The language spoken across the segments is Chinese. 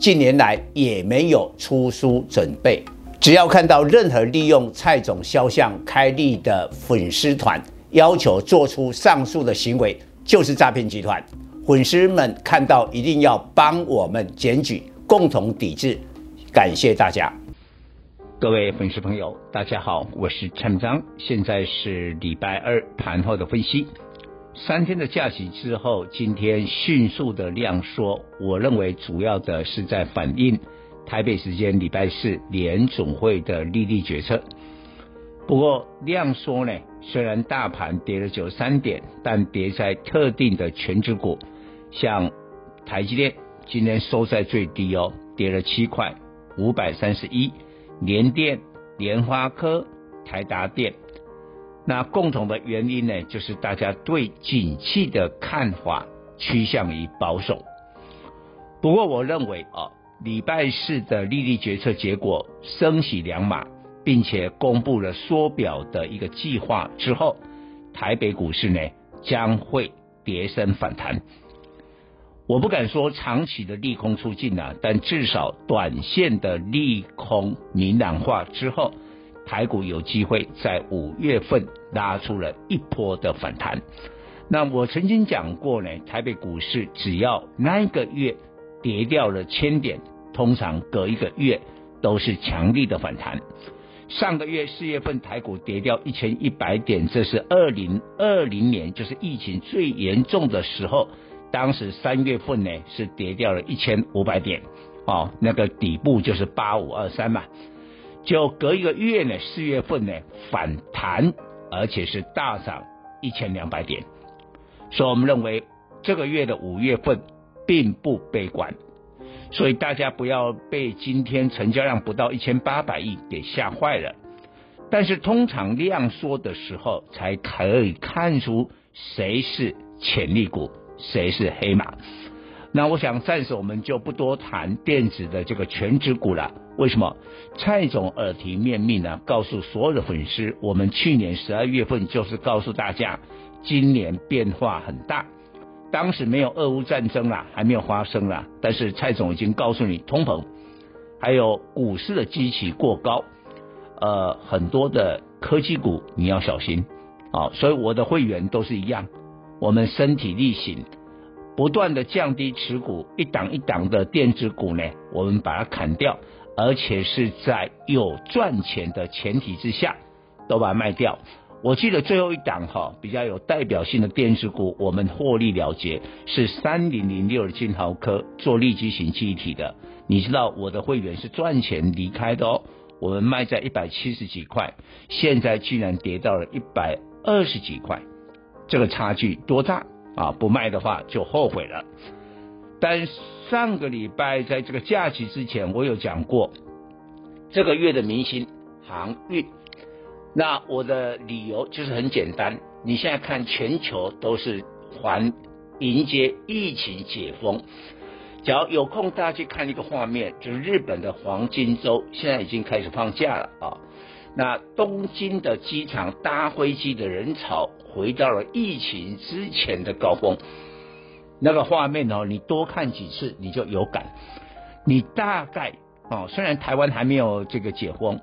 近年来也没有出书准备。只要看到任何利用蔡总肖像开立的粉丝团，要求做出上述的行为，就是诈骗集团。粉丝们看到一定要帮我们检举，共同抵制。感谢大家。各位粉丝朋友，大家好，我是陈章，现在是礼拜二盘后的分析。三天的假期之后，今天迅速的量缩，我认为主要的是在反映台北时间礼拜四联总会的利率决策。不过量缩呢，虽然大盘跌了九十三点，但跌在特定的权值股，像台积电今天收在最低哦，跌了七块五百三十一。联电、联发科、台达电，那共同的原因呢，就是大家对景气的看法趋向于保守。不过，我认为啊，礼拜四的利率决策结果升息两码，并且公布了缩表的一个计划之后，台北股市呢将会跌升反弹。我不敢说长期的利空出尽啊，但至少短线的利空明朗化之后，台股有机会在五月份拉出了一波的反弹。那我曾经讲过呢，台北股市只要那一个月跌掉了千点，通常隔一个月都是强力的反弹。上个月四月份台股跌掉一千一百点，这是二零二零年，就是疫情最严重的时候。当时三月份呢是跌掉了一千五百点，哦，那个底部就是八五二三嘛，就隔一个月呢，四月份呢反弹，而且是大涨一千两百点，所以我们认为这个月的五月份并不悲观，所以大家不要被今天成交量不到一千八百亿给吓坏了，但是通常量缩的时候才可以看出谁是潜力股。谁是黑马？那我想暂时我们就不多谈电子的这个全值股了。为什么？蔡总耳提面命呢？告诉所有的粉丝，我们去年十二月份就是告诉大家，今年变化很大。当时没有俄乌战争啦，还没有发生啦，但是蔡总已经告诉你，通膨，还有股市的基期过高，呃，很多的科技股你要小心啊、所以我的会员都是一样。我们身体力行，不断的降低持股，一档一档的电子股呢，我们把它砍掉，而且是在有赚钱的前提之下，都把它卖掉。我记得最后一档哈，比较有代表性的电子股，我们获利了结是三零零六的晶豪科做立基型记忆体的。你知道我的会员是赚钱离开的哦，我们卖在一百七十几块，现在居然跌到了一百二十几块。这个差距多大啊？不卖的话就后悔了。但上个礼拜在这个假期之前，我有讲过这个月的明星航运。那我的理由就是很简单，你现在看全球都是还迎接疫情解封。只要有空，大家去看一个画面，就是日本的黄金周现在已经开始放假了啊。那东京的机场搭飞机的人潮回到了疫情之前的高峰，那个画面哦，你多看几次你就有感。你大概哦，虽然台湾还没有这个解封，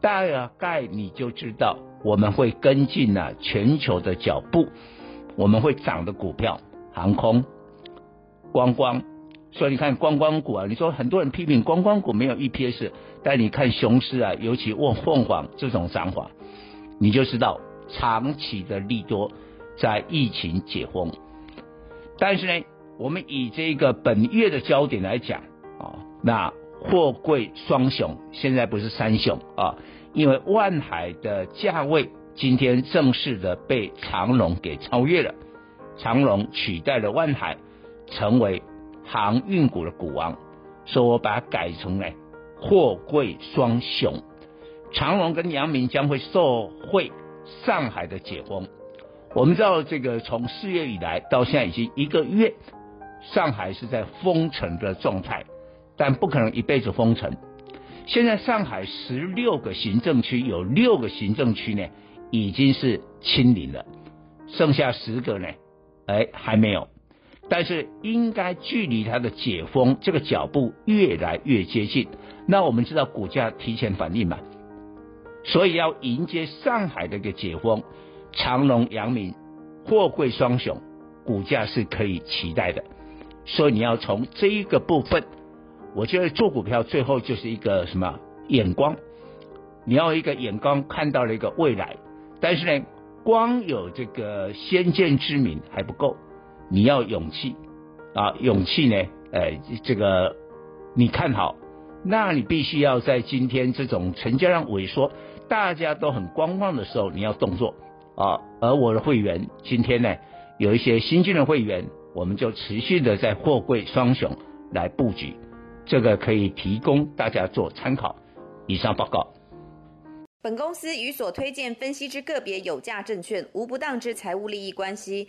大概你就知道我们会跟进了全球的脚步，我们会涨的股票，航空、观光。所以你看观光股啊，你说很多人批评观光股没有 EPS，但你看雄狮啊，尤其问凤凰这种涨法，你就知道长期的利多在疫情解封。但是呢，我们以这个本月的焦点来讲啊，那货柜双雄现在不是三雄啊，因为万海的价位今天正式的被长荣给超越了，长荣取代了万海，成为航运股的股王，所以我把它改成呢货柜双雄，长荣跟阳明将会受惠上海的解封。我们知道这个从四月以来到现在已经一个月，上海是在封城的状态，但不可能一辈子封城。现在上海十六个行政区有六个行政区呢已经是清零了，剩下十个呢，哎还没有，但是应该距离它的解封这个脚步越来越接近。那我们知道股价提前反应嘛，所以要迎接上海的一个解封。长荣、阳明，货柜双雄，股价是可以期待的。所以你要从这一个部分，我觉得做股票最后就是一个什么眼光，你要一个眼光看到了一个未来。但是呢，光有这个先见之明还不够，你要勇气啊，勇气呢，呃，这个你看好，那你必须要在今天这种成交量萎缩、大家都很观望的时候，你要动作。啊，而我的会员今天呢，有一些新进的会员，我们就持续的在货柜双雄来布局，这个可以提供大家做参考。以上报告。本公司与所推荐分析之个别有价证券无不当之财务利益关系。